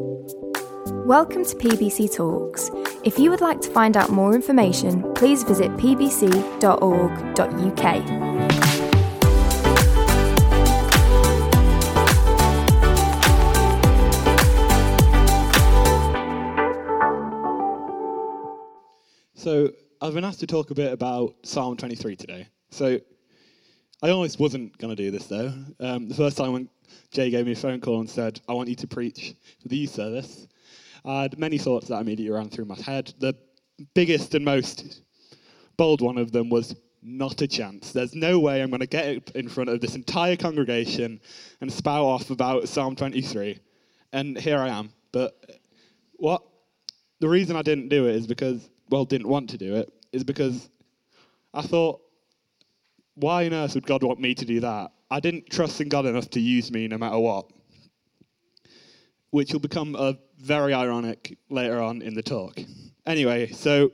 Welcome to PBC Talks. If you would like to find out more information, please visit pbc.org.uk. So I've been asked to talk a bit about Psalm 23 today. So I almost wasn't going to do this though. Um, the first time when Jay gave me a phone call and said, I want you to preach for the youth service, I had many thoughts that immediately ran through my head. The biggest and most bold one of them was not a chance. There's no way I'm going to get in front of this entire congregation and spout off about Psalm 23. And here I am. But what the reason I didn't do it is because well, didn't want to do it is because I thought, why on earth would God want me to do that? I didn't trust in God enough to use me no matter what. Which will become a very ironic later on in the talk. Anyway, so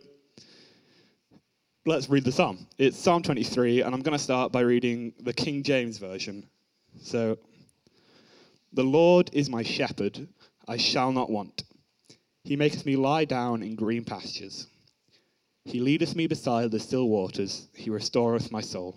let's read the psalm. It's Psalm 23, and I'm going to start by reading the King James Version. So, the Lord is my shepherd, I shall not want. He maketh me lie down in green pastures. He leadeth me beside the still waters. He restoreth my soul.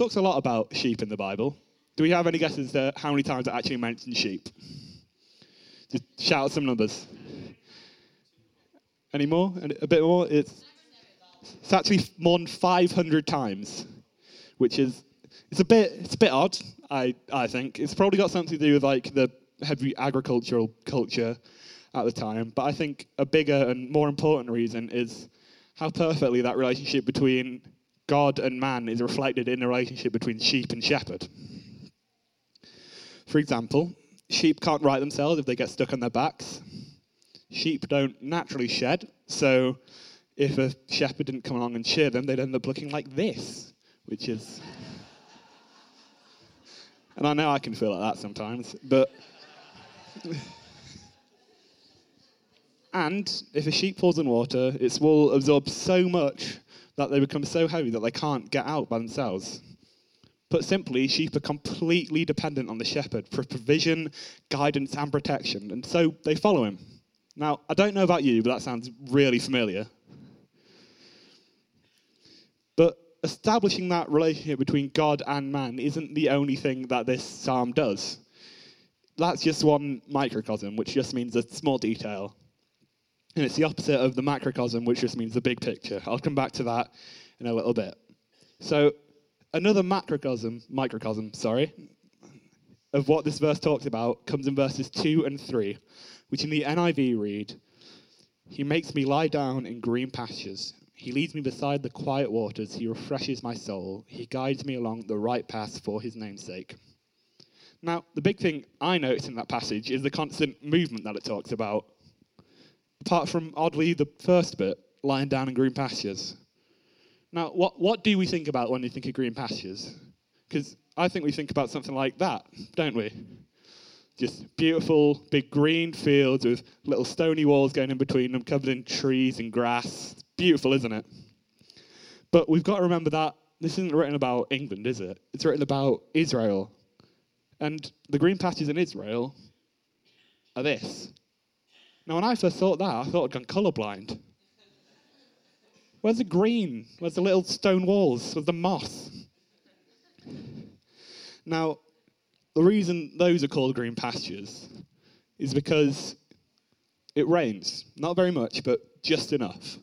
Talks a lot about sheep in the Bible. Do we have any guesses to how many times it actually mentions sheep? Just shout out some numbers. Any more? A bit more? It's, it's actually more than 500 times, which is it's a bit it's a bit odd. I I think it's probably got something to do with like the heavy agricultural culture at the time. But I think a bigger and more important reason is how perfectly that relationship between God and man is reflected in the relationship between sheep and shepherd. For example, sheep can't right themselves if they get stuck on their backs. Sheep don't naturally shed, so if a shepherd didn't come along and shear them, they'd end up looking like this, which is. and I know I can feel like that sometimes, but. and if a sheep falls in water, its wool absorbs so much that they become so heavy that they can't get out by themselves. Put simply, sheep are completely dependent on the shepherd for provision, guidance, and protection, and so they follow him. Now, I don't know about you, but that sounds really familiar. But establishing that relationship between God and man isn't the only thing that this psalm does. That's just one microcosm, which just means a small detail. And it's the opposite of the macrocosm, which just means the big picture. I'll come back to that in a little bit. So, another macrocosm, microcosm, sorry, of what this verse talks about comes in verses 2 and 3, which in the NIV read He makes me lie down in green pastures. He leads me beside the quiet waters. He refreshes my soul. He guides me along the right path for his name's sake. Now, the big thing I notice in that passage is the constant movement that it talks about apart from oddly the first bit, lying down in green pastures. Now, what, what do we think about when we think of green pastures? Because I think we think about something like that, don't we? Just beautiful, big green fields with little stony walls going in between them, covered in trees and grass. It's beautiful, isn't it? But we've got to remember that this isn't written about England, is it? It's written about Israel. And the green pastures in Israel are this now, when I first thought that, I thought I'd gone colourblind. Where's the green? Where's the little stone walls? Where's the moss? Now, the reason those are called green pastures is because it rains. Not very much, but just enough.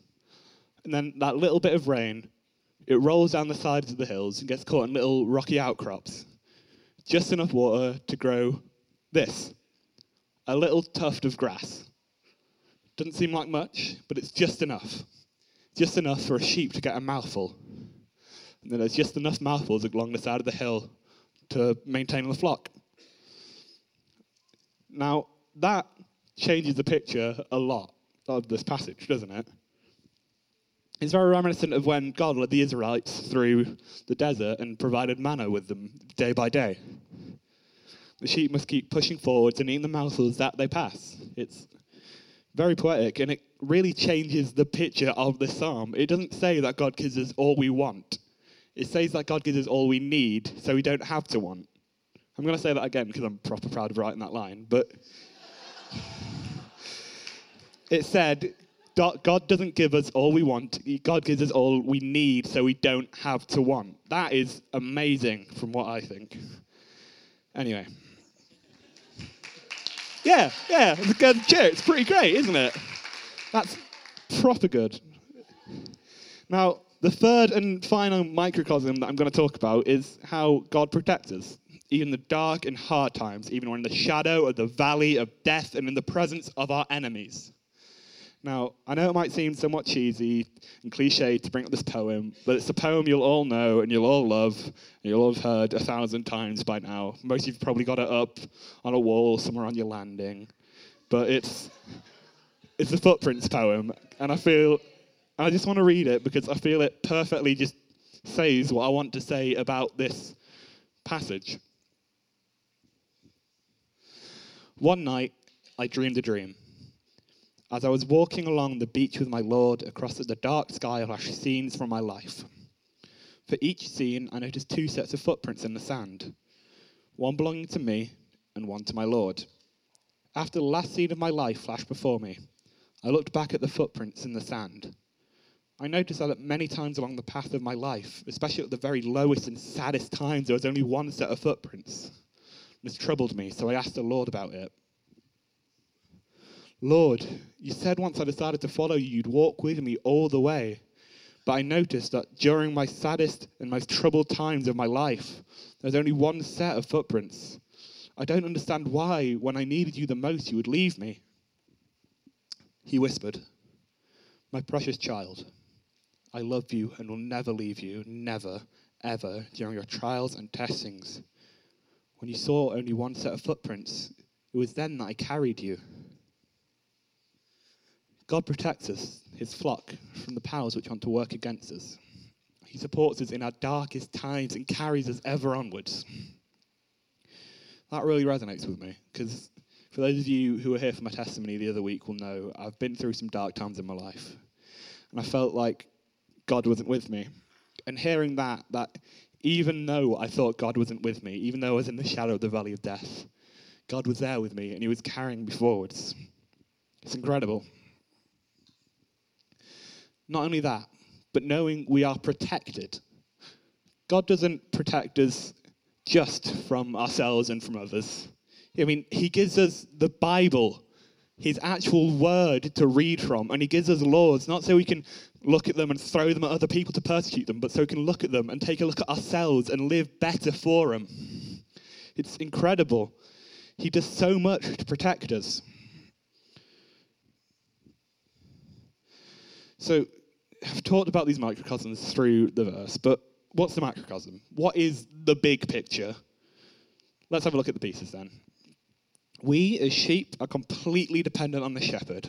And then that little bit of rain, it rolls down the sides of the hills and gets caught in little rocky outcrops. Just enough water to grow this a little tuft of grass. Doesn't seem like much, but it's just enough. Just enough for a sheep to get a mouthful. And then there's just enough mouthfuls along the side of the hill to maintain the flock. Now, that changes the picture a lot of this passage, doesn't it? It's very reminiscent of when God led the Israelites through the desert and provided manna with them day by day. The sheep must keep pushing forwards and eating the mouthfuls that they pass. It's very poetic and it really changes the picture of the psalm. It doesn't say that God gives us all we want, it says that God gives us all we need so we don't have to want. I'm going to say that again because I'm proper proud of writing that line, but it said, God doesn't give us all we want. God gives us all we need so we don't have to want. That is amazing from what I think. Anyway. Yeah, yeah, a good. It's pretty great, isn't it? That's proper good. Now, the third and final microcosm that I'm going to talk about is how God protects us, even the dark and hard times, even when in the shadow of the valley of death and in the presence of our enemies. Now, I know it might seem somewhat cheesy and cliche to bring up this poem, but it's a poem you'll all know and you'll all love, and you'll all have heard a thousand times by now. Most of you've probably got it up on a wall somewhere on your landing. But it's it's a footprints poem, and I feel I just want to read it because I feel it perfectly just says what I want to say about this passage. One night, I dreamed a dream. As I was walking along the beach with my Lord across the dark sky flashed scenes from my life. For each scene, I noticed two sets of footprints in the sand, one belonging to me and one to my Lord. After the last scene of my life flashed before me, I looked back at the footprints in the sand. I noticed that many times along the path of my life, especially at the very lowest and saddest times, there was only one set of footprints. This troubled me, so I asked the Lord about it. Lord, you said once I decided to follow you, you'd walk with me all the way. But I noticed that during my saddest and most troubled times of my life, there's only one set of footprints. I don't understand why, when I needed you the most, you would leave me. He whispered, My precious child, I love you and will never leave you, never, ever, during your trials and testings. When you saw only one set of footprints, it was then that I carried you. God protects us, his flock, from the powers which want to work against us. He supports us in our darkest times and carries us ever onwards. That really resonates with me because for those of you who were here for my testimony the other week will know I've been through some dark times in my life. And I felt like God wasn't with me. And hearing that, that even though I thought God wasn't with me, even though I was in the shadow of the valley of death, God was there with me and He was carrying me forwards. It's incredible. Not only that, but knowing we are protected. God doesn't protect us just from ourselves and from others. I mean, He gives us the Bible, His actual word to read from, and He gives us laws, not so we can look at them and throw them at other people to persecute them, but so we can look at them and take a look at ourselves and live better for Him. It's incredible. He does so much to protect us. So, I've talked about these microcosms through the verse, but what's the macrocosm? What is the big picture? Let's have a look at the pieces then. We, as sheep, are completely dependent on the shepherd.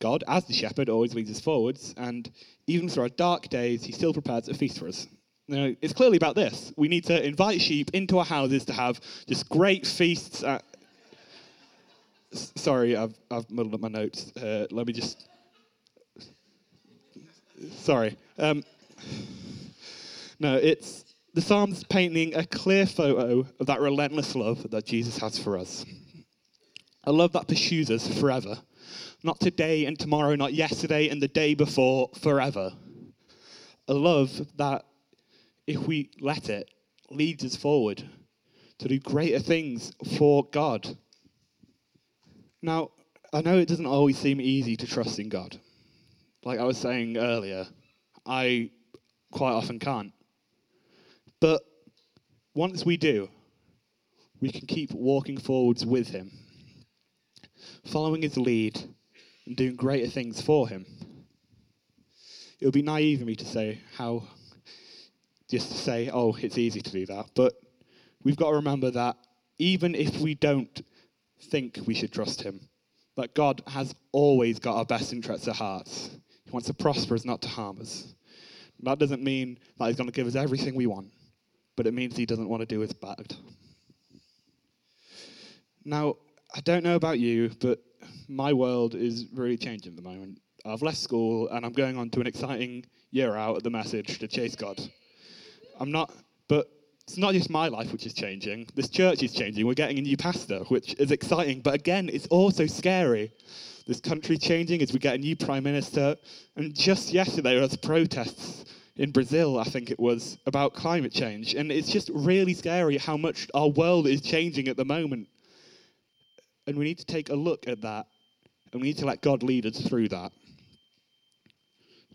God, as the shepherd, always leads us forwards, and even through our dark days, he still prepares a feast for us. Now, it's clearly about this. We need to invite sheep into our houses to have just great feasts. At... Sorry, I've, I've muddled up my notes. Uh, let me just Sorry. Um, no, it's the Psalms painting a clear photo of that relentless love that Jesus has for us. A love that pursues us forever. Not today and tomorrow, not yesterday and the day before, forever. A love that, if we let it, leads us forward to do greater things for God. Now, I know it doesn't always seem easy to trust in God like I was saying earlier, I quite often can't. But once we do, we can keep walking forwards with Him, following His lead and doing greater things for Him. It would be naive of me to say how, just to say, oh, it's easy to do that. But we've got to remember that even if we don't think we should trust Him, that God has always got our best interests at heart. Wants to prosper us, not to harm us. That doesn't mean that He's going to give us everything we want, but it means He doesn't want to do us bad. Now, I don't know about you, but my world is really changing at the moment. I've left school and I'm going on to an exciting year out at the message to chase God. I'm not, but it's not just my life which is changing. This church is changing. We're getting a new pastor, which is exciting. But again, it's also scary. This country changing as we get a new prime minister. And just yesterday, there was protests in Brazil, I think it was, about climate change. And it's just really scary how much our world is changing at the moment. And we need to take a look at that. And we need to let God lead us through that.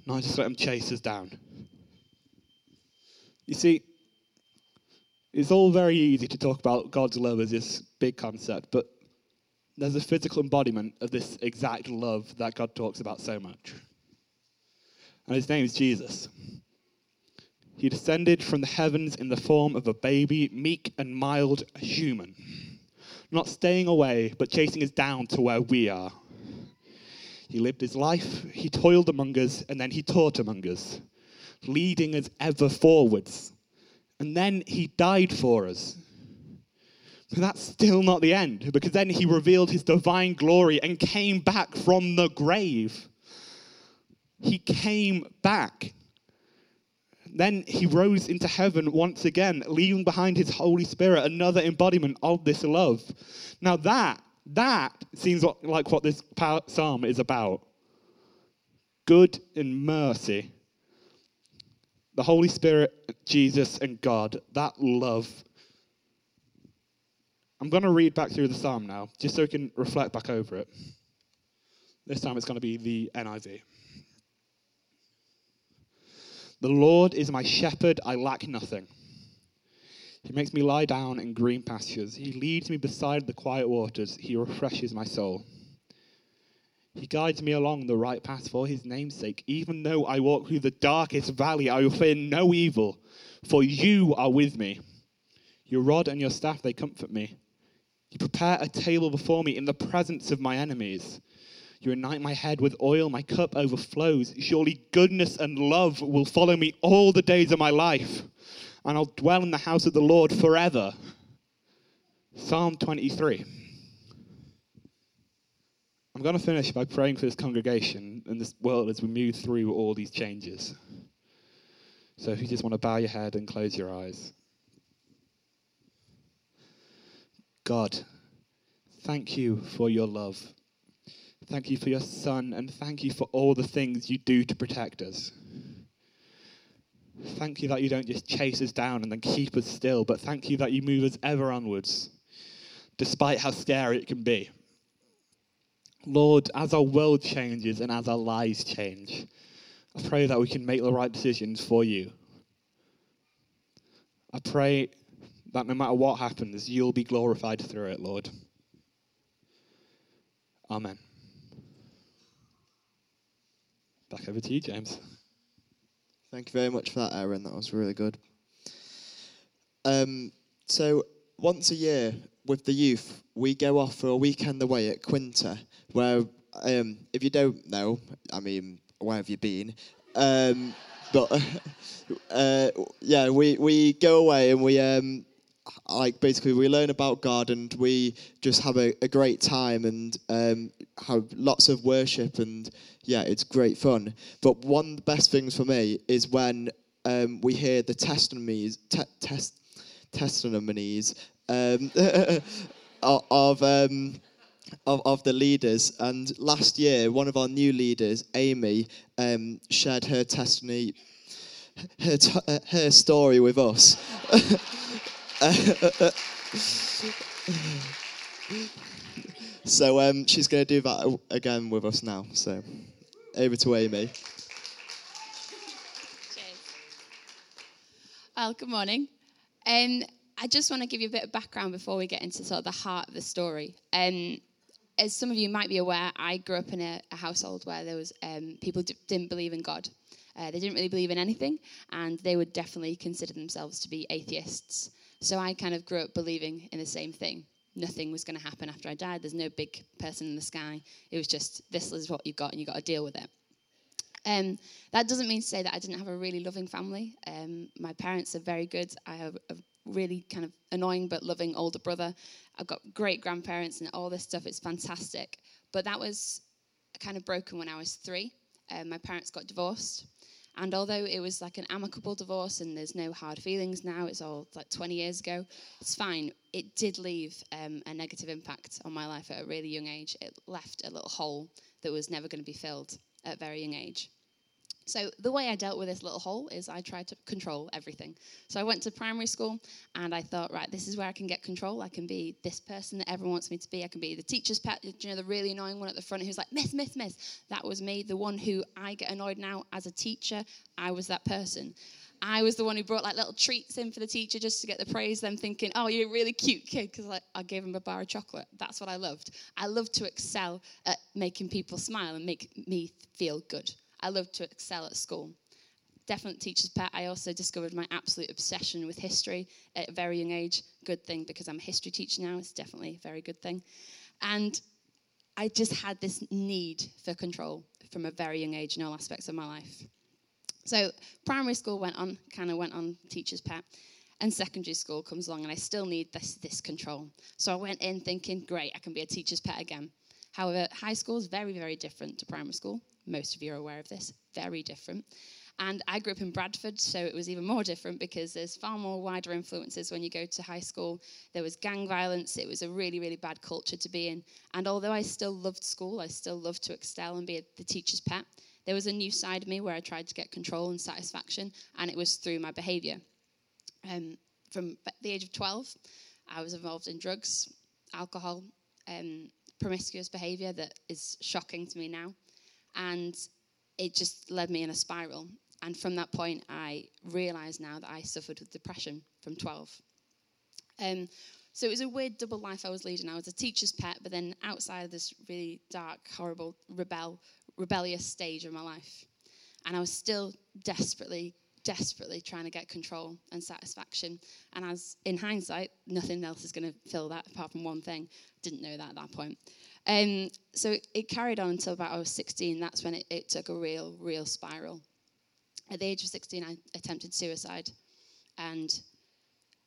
Not just let him chase us down. You see, it's all very easy to talk about God's love as this big concept, but there's a physical embodiment of this exact love that God talks about so much. And his name is Jesus. He descended from the heavens in the form of a baby, meek and mild human, not staying away, but chasing us down to where we are. He lived his life, he toiled among us, and then he taught among us, leading us ever forwards and then he died for us. But that's still not the end, because then he revealed his divine glory and came back from the grave. He came back. Then he rose into heaven once again, leaving behind his Holy Spirit, another embodiment of this love. Now, that, that seems like what this psalm is about good and mercy the Holy Spirit, Jesus, and God, that love. I'm going to read back through the psalm now, just so we can reflect back over it. This time it's going to be the NIV. The Lord is my shepherd, I lack nothing. He makes me lie down in green pastures. He leads me beside the quiet waters. He refreshes my soul. He guides me along the right path for his name's sake. Even though I walk through the darkest valley, I will fear no evil, for you are with me. Your rod and your staff, they comfort me. You prepare a table before me in the presence of my enemies. You anoint my head with oil, my cup overflows. Surely goodness and love will follow me all the days of my life, and I'll dwell in the house of the Lord forever. Psalm 23. I'm going to finish by praying for this congregation and this world as we move through all these changes. So if you just want to bow your head and close your eyes. God, thank you for your love. Thank you for your son, and thank you for all the things you do to protect us. Thank you that you don't just chase us down and then keep us still, but thank you that you move us ever onwards, despite how scary it can be. Lord, as our world changes and as our lives change, I pray that we can make the right decisions for you. I pray that no matter what happens, you'll be glorified through it, Lord. Amen. Back over to you, James. Thank you very much for that, Aaron. That was really good. Um, so, once a year with the youth, we go off for a weekend away at Quinta where, um, if you don't know, I mean, where have you been? Um, but uh, yeah, we, we go away and we um, like basically we learn about God and we just have a, a great time and um, have lots of worship and yeah, it's great fun. But one of the best things for me is when um, we hear the testimonies, te- test, testimonies um, of um, of, of the leaders. And last year, one of our new leaders, Amy, um, shared her testimony, her, t- uh, her story with us. so um, she's going to do that again with us now. So over to Amy. Cheers. Well, good morning. Um, I just want to give you a bit of background before we get into sort of the heart of the story. Um, as some of you might be aware, I grew up in a, a household where there was um, people d- didn't believe in God. Uh, they didn't really believe in anything, and they would definitely consider themselves to be atheists. So I kind of grew up believing in the same thing, nothing was going to happen after I died. There's no big person in the sky. It was just, this is what you've got, and you've got to deal with it. Um, that doesn't mean to say that I didn't have a really loving family. Um, my parents are very good. I have a really kind of annoying but loving older brother. I've got great grandparents and all this stuff. It's fantastic. But that was kind of broken when I was three. Um, my parents got divorced. And although it was like an amicable divorce and there's no hard feelings now, it's all like 20 years ago, it's fine. It did leave um, a negative impact on my life at a really young age. It left a little hole that was never going to be filled at a age. So the way I dealt with this little hole is I tried to control everything. So I went to primary school and I thought, right, this is where I can get control. I can be this person that everyone wants me to be. I can be the teacher's pet, you know, the really annoying one at the front who's like, miss, miss, miss. That was me, the one who I get annoyed now as a teacher. I was that person. I was the one who brought like little treats in for the teacher just to get the praise. Them thinking, "Oh, you're a really cute kid," because like, I gave him a bar of chocolate. That's what I loved. I loved to excel at making people smile and make me feel good. I loved to excel at school. Definite teacher's pet. I also discovered my absolute obsession with history at a very young age. Good thing because I'm a history teacher now. It's definitely a very good thing. And I just had this need for control from a very young age in all aspects of my life. So primary school went on, kind of went on teacher's pet, and secondary school comes along, and I still need this this control. So I went in thinking, great, I can be a teacher's pet again. However, high school is very, very different to primary school. Most of you are aware of this. Very different. And I grew up in Bradford, so it was even more different because there's far more wider influences when you go to high school. There was gang violence. It was a really, really bad culture to be in. And although I still loved school, I still loved to excel and be the teacher's pet, there was a new side of me where I tried to get control and satisfaction, and it was through my behavior. Um, from the age of 12, I was involved in drugs, alcohol, um, promiscuous behavior that is shocking to me now. And it just led me in a spiral. And from that point, I realized now that I suffered with depression from 12. Um, so it was a weird double life I was leading. I was a teacher's pet, but then outside of this really dark, horrible, rebel, rebellious stage of my life. And I was still desperately, desperately trying to get control and satisfaction. And as in hindsight, nothing else is going to fill that apart from one thing. Didn't know that at that point. Um, so it carried on until about I was 16. That's when it, it took a real, real spiral. At the age of 16, I attempted suicide. And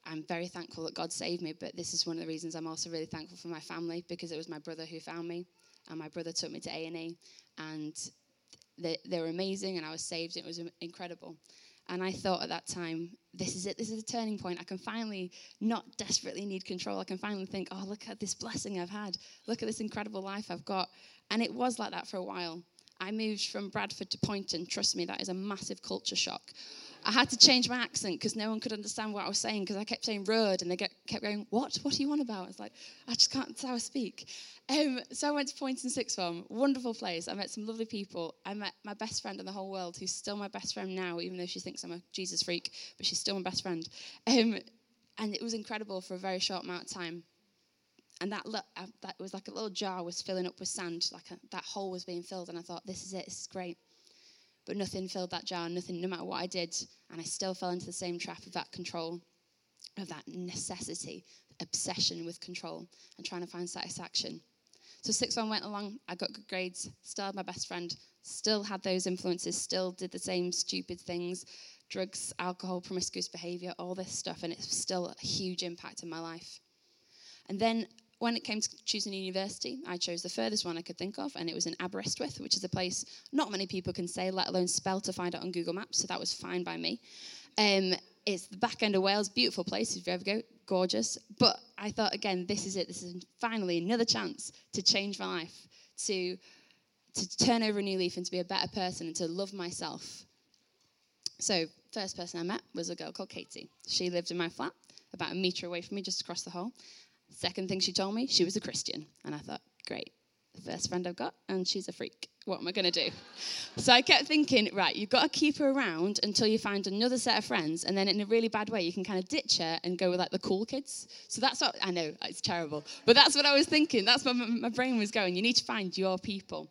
I'm very thankful that God saved me, but this is one of the reasons I'm also really thankful for my family because it was my brother who found me, and my brother took me to A&E, and they, they were amazing, and I was saved. It was incredible. And I thought at that time, this is it. This is a turning point. I can finally not desperately need control. I can finally think, oh, look at this blessing I've had. Look at this incredible life I've got. And it was like that for a while. I moved from Bradford to Poynton. Trust me, that is a massive culture shock. I had to change my accent because no one could understand what I was saying because I kept saying road and they get, kept going, What? What are you on about? It's like, I just can't, that's how I speak. Um, so I went to Poynton Sixth Form, wonderful place. I met some lovely people. I met my best friend in the whole world who's still my best friend now, even though she thinks I'm a Jesus freak, but she's still my best friend. Um, and it was incredible for a very short amount of time. And that, uh, that was like a little jar was filling up with sand, like a, that hole was being filled. And I thought, this is it, this is great but nothing filled that jar, nothing, no matter what I did. And I still fell into the same trap of that control, of that necessity, obsession with control, and trying to find satisfaction. So six one went along, I got good grades, still had my best friend, still had those influences, still did the same stupid things, drugs, alcohol, promiscuous behavior, all this stuff, and it's still a huge impact in my life. And then when it came to choosing a university, I chose the furthest one I could think of, and it was in Aberystwyth, which is a place not many people can say, let alone spell to find out on Google Maps, so that was fine by me. Um, it's the back end of Wales, beautiful place if you ever go, gorgeous. But I thought, again, this is it. This is finally another chance to change my life, to, to turn over a new leaf and to be a better person and to love myself. So, first person I met was a girl called Katie. She lived in my flat, about a metre away from me, just across the hall. Second thing she told me, she was a Christian. And I thought, great, first friend I've got, and she's a freak. What am I going to do? So I kept thinking, right, you've got to keep her around until you find another set of friends, and then in a really bad way, you can kind of ditch her and go with like the cool kids. So that's what I know it's terrible, but that's what I was thinking. That's what my brain was going. You need to find your people.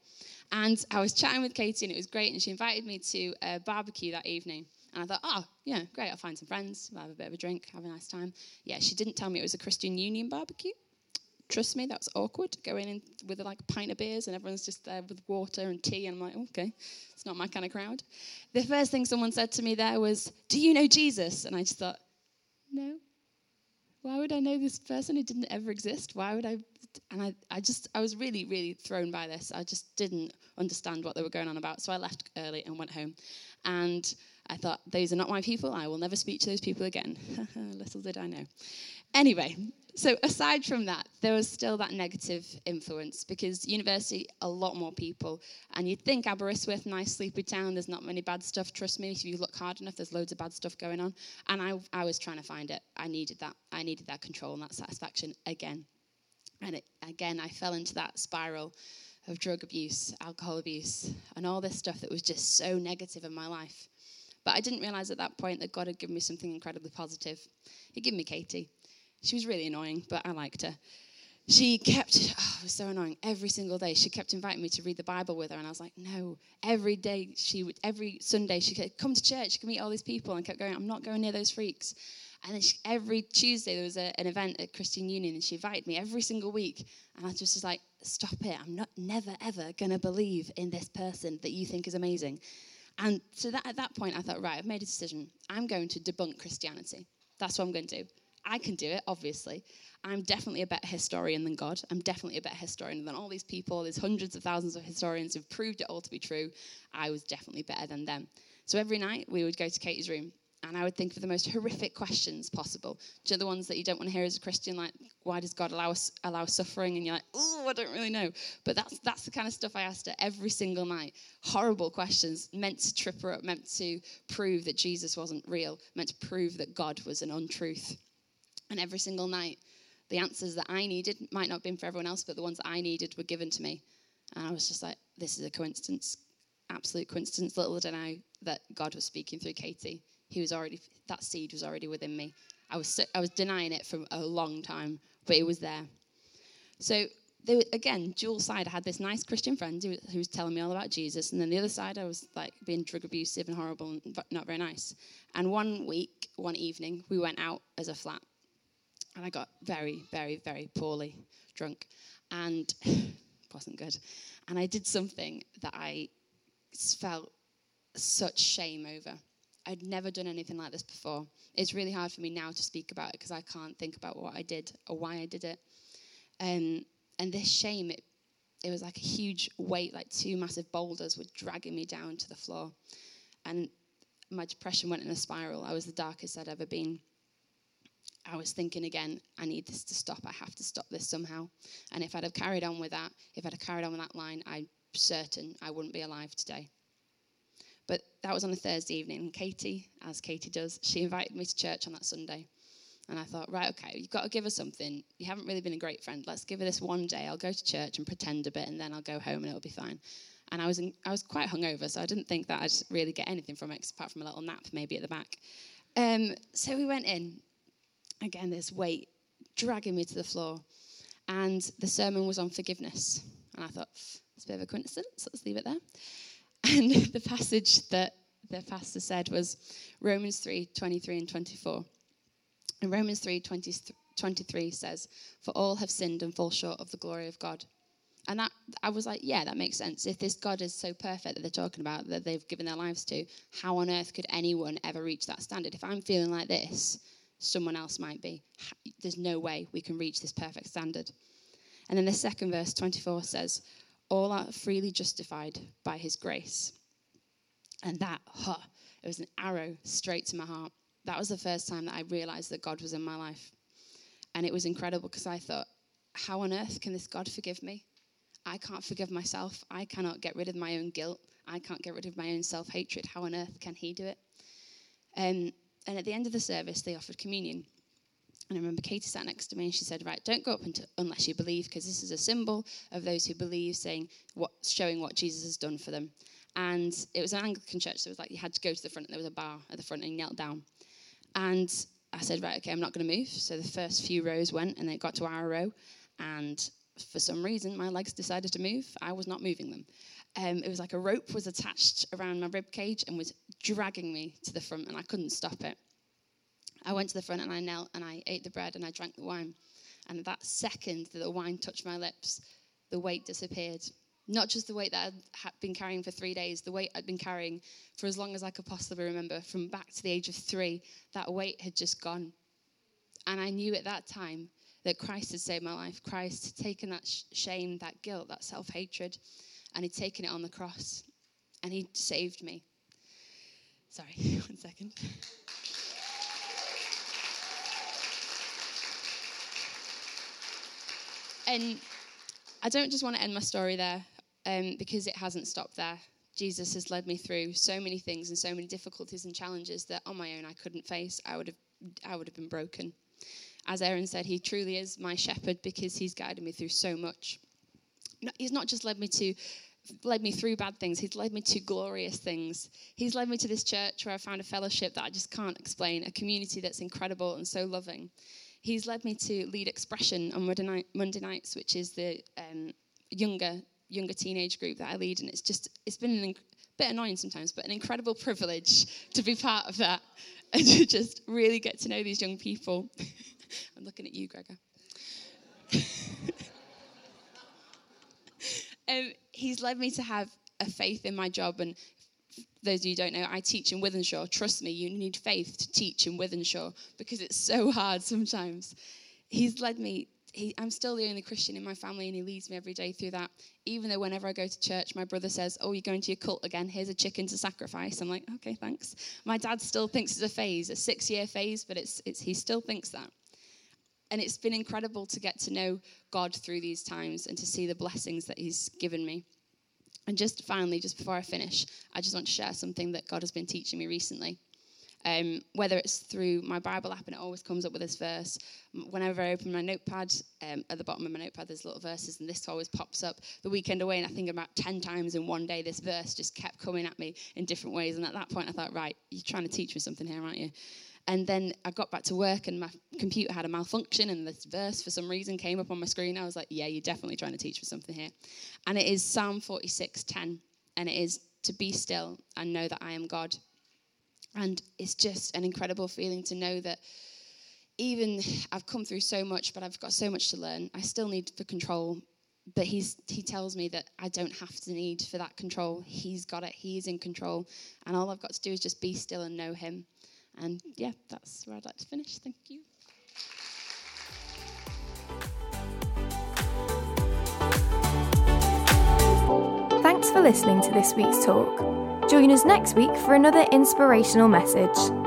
And I was chatting with Katie, and it was great, and she invited me to a barbecue that evening. And I thought, oh, yeah, great, I'll find some friends, we'll have a bit of a drink, have a nice time. Yeah, she didn't tell me it was a Christian Union barbecue. trust me, that's awkward. Going in with like a pint of beers and everyone's just there with water and tea. And I'm like, okay, it's not my kind of crowd. The first thing someone said to me there was, Do you know Jesus? And I just thought, No. Why would I know this person who didn't ever exist? Why would I? And I, I just, I was really, really thrown by this. I just didn't understand what they were going on about. So I left early and went home. And I thought, those are not my people. I will never speak to those people again. Little did I know. Anyway, so aside from that, there was still that negative influence because university, a lot more people. And you'd think Aberystwyth, nice sleepy town, there's not many bad stuff. Trust me, if you look hard enough, there's loads of bad stuff going on. And I, I was trying to find it. I needed that. I needed that control and that satisfaction again. And it, again, I fell into that spiral of drug abuse, alcohol abuse, and all this stuff that was just so negative in my life. But I didn't realize at that point that God had given me something incredibly positive. He gave me Katie. She was really annoying, but I liked her. She kept, oh, it was so annoying. Every single day, she kept inviting me to read the Bible with her, and I was like, no. Every day, she would, every Sunday, she could come to church, she could meet all these people, and I kept going, I'm not going near those freaks. And then she, every Tuesday there was a, an event at Christian Union, and she invited me every single week. And I just was like, "Stop it! I'm not never ever gonna believe in this person that you think is amazing." And so that, at that point, I thought, right, I've made a decision. I'm going to debunk Christianity. That's what I'm going to do. I can do it, obviously. I'm definitely a better historian than God. I'm definitely a better historian than all these people. There's hundreds of thousands of historians who've proved it all to be true. I was definitely better than them. So every night we would go to Katie's room and I would think of the most horrific questions possible. Know the ones that you don't want to hear as a Christian, like why does God allow us allow suffering? And you're like, oh, I don't really know. But that's that's the kind of stuff I asked her every single night. Horrible questions meant to trip her up, meant to prove that Jesus wasn't real, meant to prove that God was an untruth. And every single night, the answers that I needed might not have been for everyone else, but the ones that I needed were given to me. And I was just like, this is a coincidence, absolute coincidence. Little did I know that God was speaking through Katie. He was already that seed was already within me. I was I was denying it for a long time, but it was there. So were, again, dual side. I had this nice Christian friend who, who, was telling me all about Jesus, and then the other side, I was like being drug abusive and horrible and not very nice. And one week, one evening, we went out as a flat, and I got very, very, very poorly drunk, and wasn't good. And I did something that I felt such shame over. I'd never done anything like this before. It's really hard for me now to speak about it because I can't think about what I did or why I did it. Um, and this shame, it, it was like a huge weight, like two massive boulders were dragging me down to the floor. And my depression went in a spiral. I was the darkest I'd ever been. I was thinking again, I need this to stop. I have to stop this somehow. And if I'd have carried on with that, if I'd have carried on with that line, I'm certain I wouldn't be alive today. But that was on a Thursday evening. Katie, as Katie does, she invited me to church on that Sunday. And I thought, right, okay, you've got to give her something. You haven't really been a great friend. Let's give her this one day. I'll go to church and pretend a bit, and then I'll go home and it'll be fine. And I was, in, I was quite hungover, so I didn't think that I'd really get anything from it apart from a little nap maybe at the back. Um, so we went in. Again, this weight dragging me to the floor. And the sermon was on forgiveness. And I thought, it's a bit of a coincidence. Let's leave it there. And the passage that the pastor said was Romans 3 23 and 24. And Romans 3 20, 23 says, For all have sinned and fall short of the glory of God. And that I was like, yeah, that makes sense. If this God is so perfect that they're talking about, that they've given their lives to, how on earth could anyone ever reach that standard? If I'm feeling like this, someone else might be. There's no way we can reach this perfect standard. And then the second verse, 24, says, all are freely justified by his grace. And that, huh, it was an arrow straight to my heart. That was the first time that I realized that God was in my life. And it was incredible because I thought, how on earth can this God forgive me? I can't forgive myself. I cannot get rid of my own guilt. I can't get rid of my own self hatred. How on earth can He do it? Um, and at the end of the service, they offered communion. And I remember Katie sat next to me and she said, Right, don't go up until, unless you believe, because this is a symbol of those who believe, saying what, showing what Jesus has done for them. And it was an Anglican church, so it was like you had to go to the front, and there was a bar at the front, and you knelt down. And I said, Right, okay, I'm not going to move. So the first few rows went, and they got to our row. And for some reason, my legs decided to move. I was not moving them. Um, it was like a rope was attached around my rib cage and was dragging me to the front, and I couldn't stop it. I went to the front and I knelt and I ate the bread and I drank the wine. And that second that the wine touched my lips, the weight disappeared. Not just the weight that I'd been carrying for three days, the weight I'd been carrying for as long as I could possibly remember, from back to the age of three, that weight had just gone. And I knew at that time that Christ had saved my life. Christ had taken that shame, that guilt, that self hatred, and he'd taken it on the cross. And he saved me. Sorry, one second. And I don't just want to end my story there um, because it hasn't stopped there. Jesus has led me through so many things and so many difficulties and challenges that on my own I couldn't face. I would have, I would have been broken. As Aaron said, he truly is my shepherd because he's guided me through so much. he's not just led me to led me through bad things. He's led me to glorious things. He's led me to this church where I found a fellowship that I just can't explain, a community that's incredible and so loving. He's led me to lead expression on Monday, night, Monday nights, which is the um, younger younger teenage group that I lead, and it's just it's been a inc- bit annoying sometimes, but an incredible privilege to be part of that and to just really get to know these young people. I'm looking at you, Gregor. um, he's led me to have a faith in my job. And those of you who don't know, I teach in Wythenshawe. Trust me, you need faith to teach in Wythenshawe because it's so hard sometimes. He's led me. He, I'm still the only Christian in my family, and he leads me every day through that. Even though whenever I go to church, my brother says, "Oh, you're going to your cult again? Here's a chicken to sacrifice." I'm like, "Okay, thanks." My dad still thinks it's a phase, a six-year phase, but it's, it's he still thinks that. And it's been incredible to get to know God through these times and to see the blessings that He's given me. And just finally, just before I finish, I just want to share something that God has been teaching me recently. Um, whether it's through my Bible app and it always comes up with this verse. Whenever I open my notepad, um, at the bottom of my notepad, there's little verses, and this always pops up. The weekend away, and I think about 10 times in one day, this verse just kept coming at me in different ways. And at that point, I thought, right, you're trying to teach me something here, aren't you? And then I got back to work and my computer had a malfunction and this verse for some reason came up on my screen. I was like, yeah, you're definitely trying to teach me something here. And it is Psalm 46 10. And it is to be still and know that I am God. And it's just an incredible feeling to know that even I've come through so much, but I've got so much to learn. I still need the control. But he's, he tells me that I don't have to need for that control. He's got it. He's in control. And all I've got to do is just be still and know him. And yeah, that's where I'd like to finish. Thank you. Thanks for listening to this week's talk. Join us next week for another inspirational message.